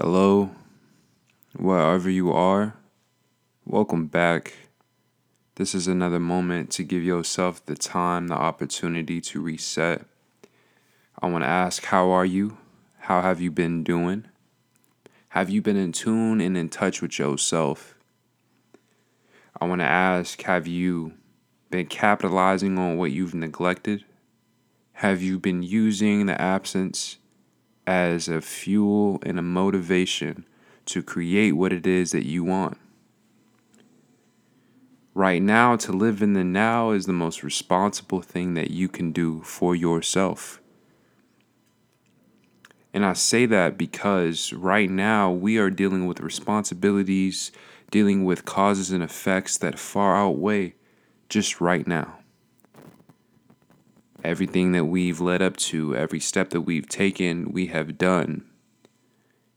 Hello, wherever you are, welcome back. This is another moment to give yourself the time, the opportunity to reset. I want to ask, how are you? How have you been doing? Have you been in tune and in touch with yourself? I want to ask, have you been capitalizing on what you've neglected? Have you been using the absence as a fuel and a motivation to create what it is that you want. Right now, to live in the now is the most responsible thing that you can do for yourself. And I say that because right now we are dealing with responsibilities, dealing with causes and effects that far outweigh just right now everything that we've led up to, every step that we've taken, we have done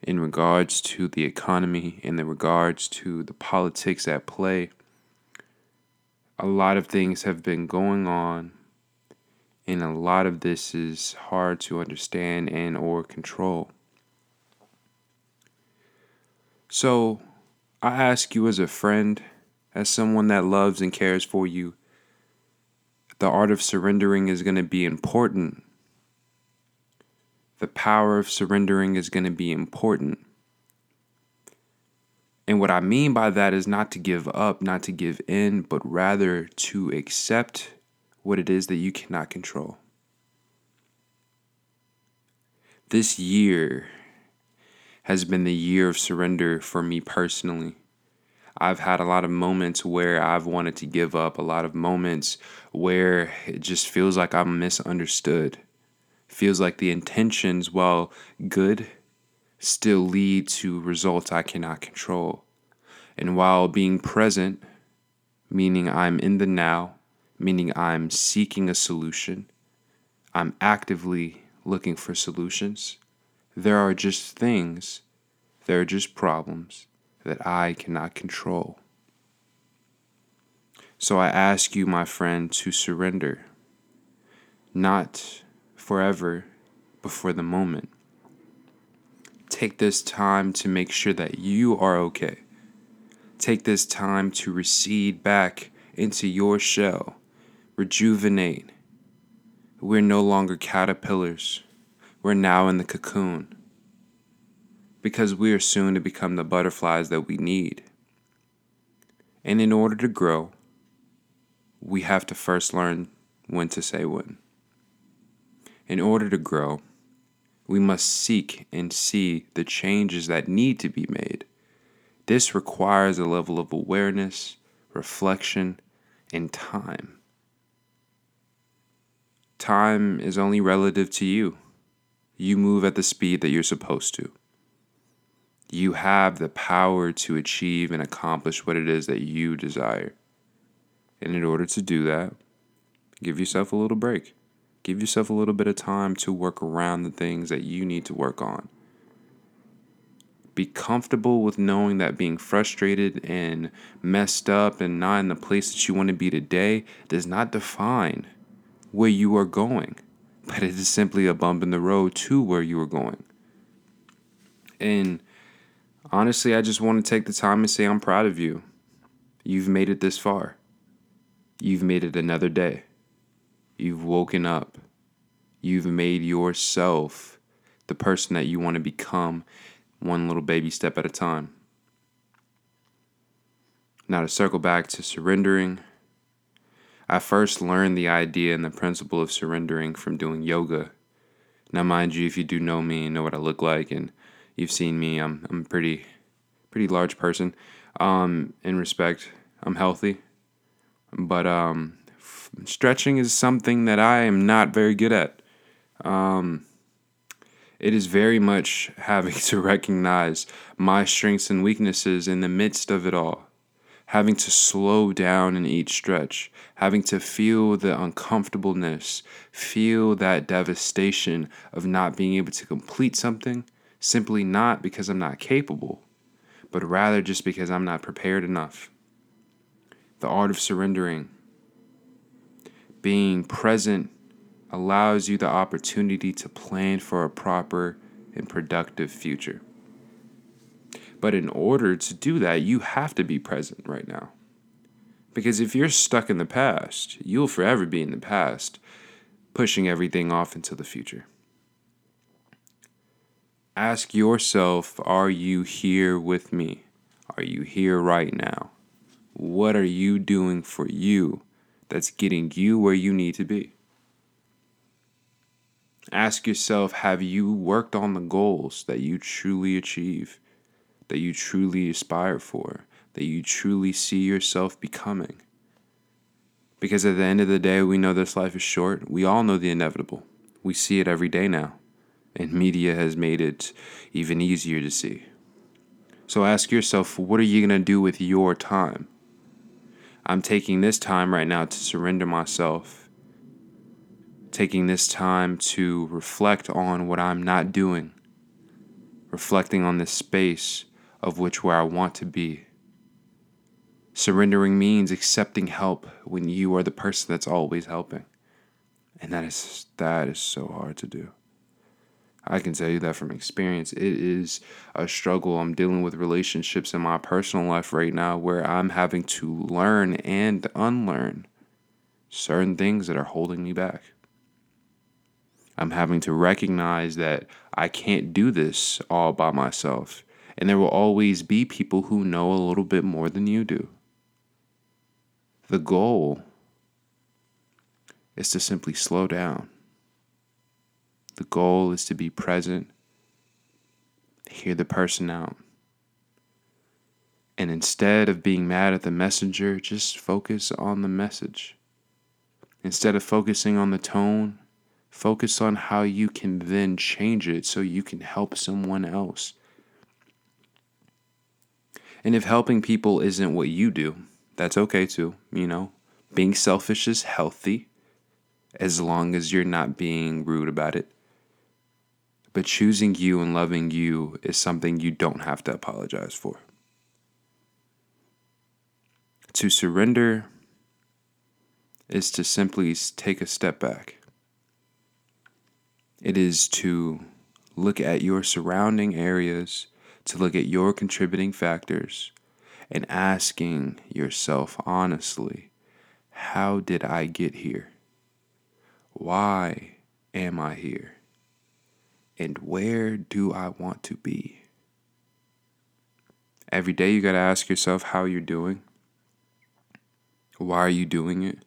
in regards to the economy, in the regards to the politics at play. A lot of things have been going on, and a lot of this is hard to understand and or control. So, I ask you as a friend, as someone that loves and cares for you, the art of surrendering is going to be important. The power of surrendering is going to be important. And what I mean by that is not to give up, not to give in, but rather to accept what it is that you cannot control. This year has been the year of surrender for me personally. I've had a lot of moments where I've wanted to give up, a lot of moments where it just feels like I'm misunderstood. Feels like the intentions, while good, still lead to results I cannot control. And while being present, meaning I'm in the now, meaning I'm seeking a solution, I'm actively looking for solutions, there are just things, there are just problems that I cannot control. So I ask you, my friend, to surrender, not forever, but for the moment. Take this time to make sure that you are okay. Take this time to recede back into your shell, rejuvenate. We're no longer caterpillars, we're now in the cocoon because we are soon to become the butterflies that we need. And in order to grow, we have to first learn when to say when. In order to grow, we must seek and see the changes that need to be made. This requires a level of awareness, reflection, and time. Time is only relative to you. You move at the speed that you're supposed to you have the power to achieve and accomplish what it is that you desire. And in order to do that, give yourself a little break. Give yourself a little bit of time to work around the things that you need to work on. Be comfortable with knowing that being frustrated and messed up and not in the place that you want to be today does not define where you are going, but it is simply a bump in the road to where you are going. And honestly, I just want to take the time and say I'm proud of you. You've made it this far. You've made it another day. You've woken up. You've made yourself the person that you want to become one little baby step at a time. Now, to circle back to surrendering, I first learned the idea and the principle of surrendering from doing yoga. Now, mind you, if you do know me and know what I look like and you've seen me. I'm I'm pretty pretty large person. Um, in respect, I'm healthy, but um, f- stretching is something that I am not very good at. Um, it is very much having to recognize my strengths and weaknesses in the midst of it all. Having to slow down in each stretch, having to feel the uncomfortableness, feel that devastation of not being able to complete something, simply not because I'm not capable, but rather just because I'm not prepared enough. The art of surrendering, being present, allows you the opportunity to plan for a proper and productive future. But in order to do that, you have to be present right now. Because if you're stuck in the past, you'll forever be in the past, pushing everything off into the future. Ask yourself Are you here with me? Are you here right now? What are you doing for you that's getting you where you need to be? Ask yourself Have you worked on the goals that you truly achieve, that you truly aspire for, that you truly see yourself becoming? Because at the end of the day, we know this life is short. We all know the inevitable. We see it every day now, and media has made it even easier to see. So ask yourself, what are you going to do with your time? I'm taking this time right now to surrender myself taking this time to reflect on what I'm not doing, reflecting on this space of which where I want to be. Surrendering means accepting help when you are the person that's always helping. And that is that is so hard to do. I can tell you that from experience. It is a struggle. I'm dealing with relationships in my personal life right now where I'm having to learn and unlearn certain things that are holding me back. I'm having to recognize that I can't do this all by myself. And there will always be people who know a little bit more than you do. The goal is to simply slow down. The goal is to be present, hear the person out. And instead of being mad at the messenger, just focus on the message. Instead of focusing on the tone, Focus on how you can then change it so you can help someone else. And if helping people isn't what you do, that's okay too. You know, being selfish is healthy as long as you're not being rude about it. But choosing you and loving you is something you don't have to apologize for. To surrender is to simply take a step back it is to look at your surrounding areas, to look at your contributing factors, and asking yourself honestly, how did I get here? Why am I here? And where do I want to be? Every day you got to ask yourself how you're doing. Why are you doing it?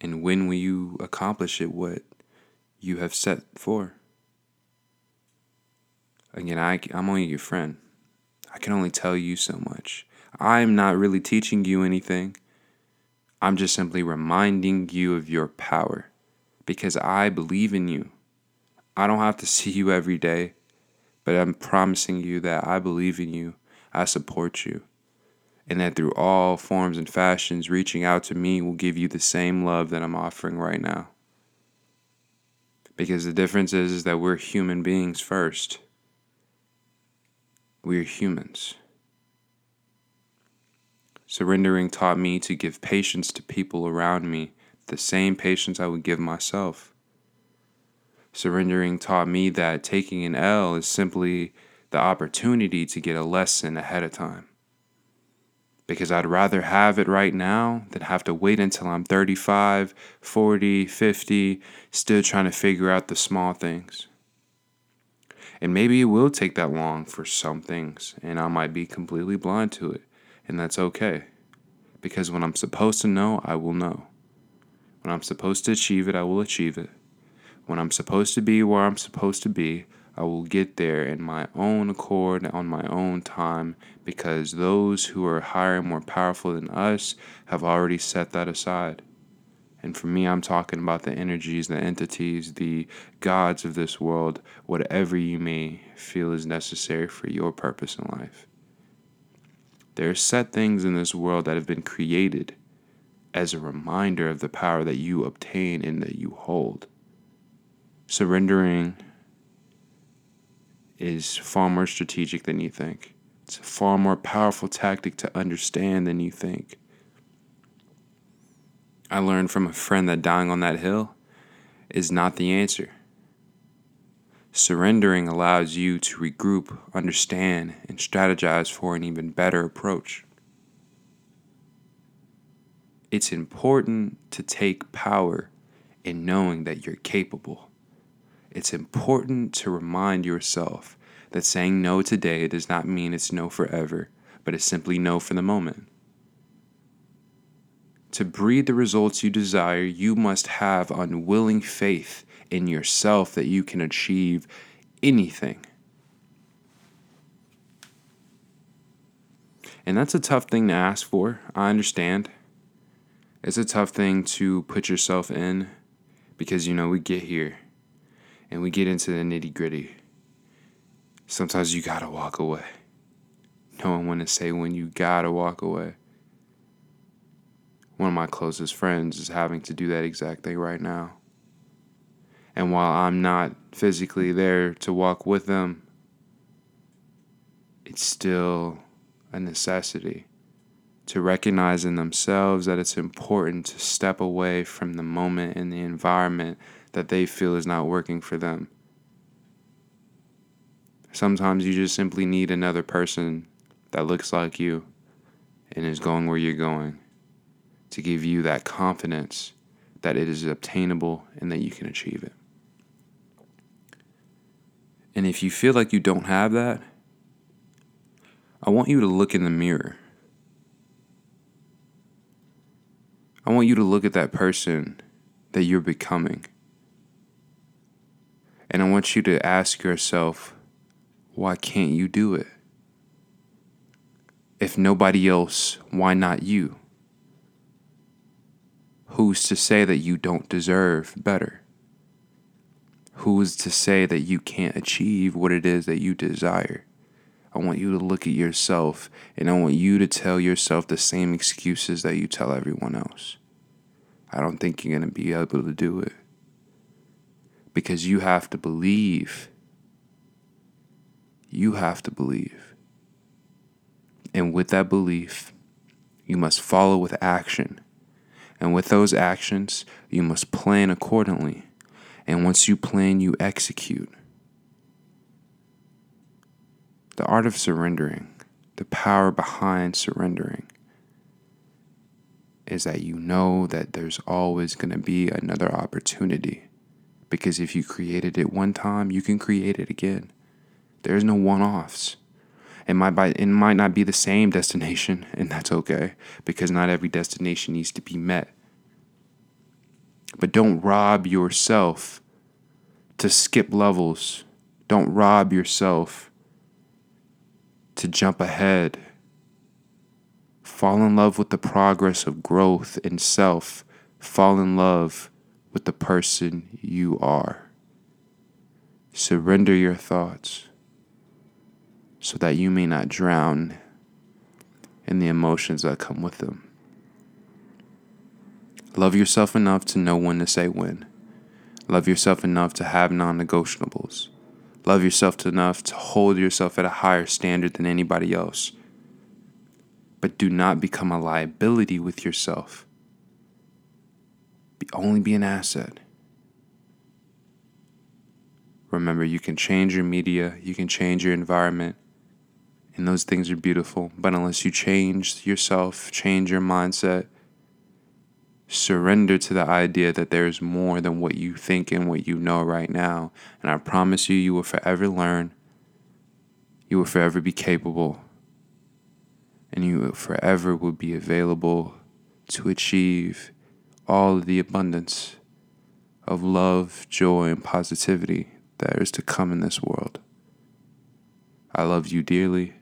And when will you accomplish it? What you have set for. Again, I, I'm only your friend. I can only tell you so much. I'm not really teaching you anything. I'm just simply reminding you of your power because I believe in you. I don't have to see you every day, but I'm promising you that I believe in you. I support you. And that through all forms and fashions, reaching out to me will give you the same love that I'm offering right now. Because the difference is, is that we're human beings first. We're humans. Surrendering taught me to give patience to people around me, the same patience I would give myself. Surrendering taught me that taking an L is simply the opportunity to get a lesson ahead of time because I'd rather have it right now than have to wait until I'm 35, 40, 50, still trying to figure out the small things. And maybe it will take that long for some things, and I might be completely blind to it, and that's okay. Because when I'm supposed to know, I will know. When I'm supposed to achieve it, I will achieve it. When I'm supposed to be where I'm supposed to be, I will get there in my own accord, on my own time, because those who are higher and more powerful than us have already set that aside. And for me, I'm talking about the energies, the entities, the gods of this world, whatever you may feel is necessary for your purpose in life. There are set things in this world that have been created as a reminder of the power that you obtain and that you hold. Surrendering is far more strategic than you think. It's a far more powerful tactic to understand than you think. I learned from a friend that dying on that hill is not the answer. Surrendering allows you to regroup, understand, and strategize for an even better approach. It's important to take power in knowing that you're capable. It's important to remind yourself that saying no today does not mean it's no forever, but it's simply no for the moment. To breed the results you desire, you must have unwilling faith in yourself that you can achieve anything. And that's a tough thing to ask for. I understand. It's a tough thing to put yourself in because, you know, we get here and we get into the nitty gritty. Sometimes you gotta walk away. No one wanna say when you gotta walk away. One of my closest friends is having to do that exact thing right now. And while I'm not physically there to walk with them, it's still a necessity to recognize in themselves that it's important to step away from the moment and the environment that they feel is not working for them. Sometimes you just simply need another person that looks like you and is going where you're going to give you that confidence that it is obtainable and that you can achieve it. And if you feel like you don't have that, I want you to look in the mirror. I want you to look at that person that you're becoming. And I want you to ask yourself, why can't you do it? If nobody else, why not you? Who's to say that you don't deserve better? Who's to say that you can't achieve what it is that you desire? I want you to look at yourself and I want you to tell yourself the same excuses that you tell everyone else. I don't think you're going to be able to do it. Because you have to believe. You have to believe. And with that belief, you must follow with action. And with those actions, you must plan accordingly. And once you plan, you execute. The art of surrendering, the power behind surrendering, is that you know that there's always going to be another opportunity. Because if you created it one time, you can create it again. There's no one offs. It might, by, it might not be the same destination, and that's okay, because not every destination needs to be met. But don't rob yourself to skip levels. Don't rob yourself to jump ahead. Fall in love with the progress of growth in self. Fall in love with the person you are. Surrender your thoughts so that you may not drown in the emotions that come with them. Love yourself enough to know when to say when. Love yourself enough to have non negotiables. Love yourself enough to hold yourself at a higher standard than anybody else. But do not become a liability with yourself. Be, only be an asset. Remember, you can change your media, you can change your environment, and those things are beautiful. But unless you change yourself, change your mindset, surrender to the idea that there is more than what you think and what you know right now. And I promise you, you will forever learn. You will forever be capable. And you will forever will be available to achieve all of the abundance of love, joy, and positivity that is to come in this world. I love you dearly,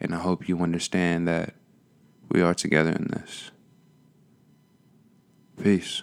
and I hope you understand that we are together in this. Peace.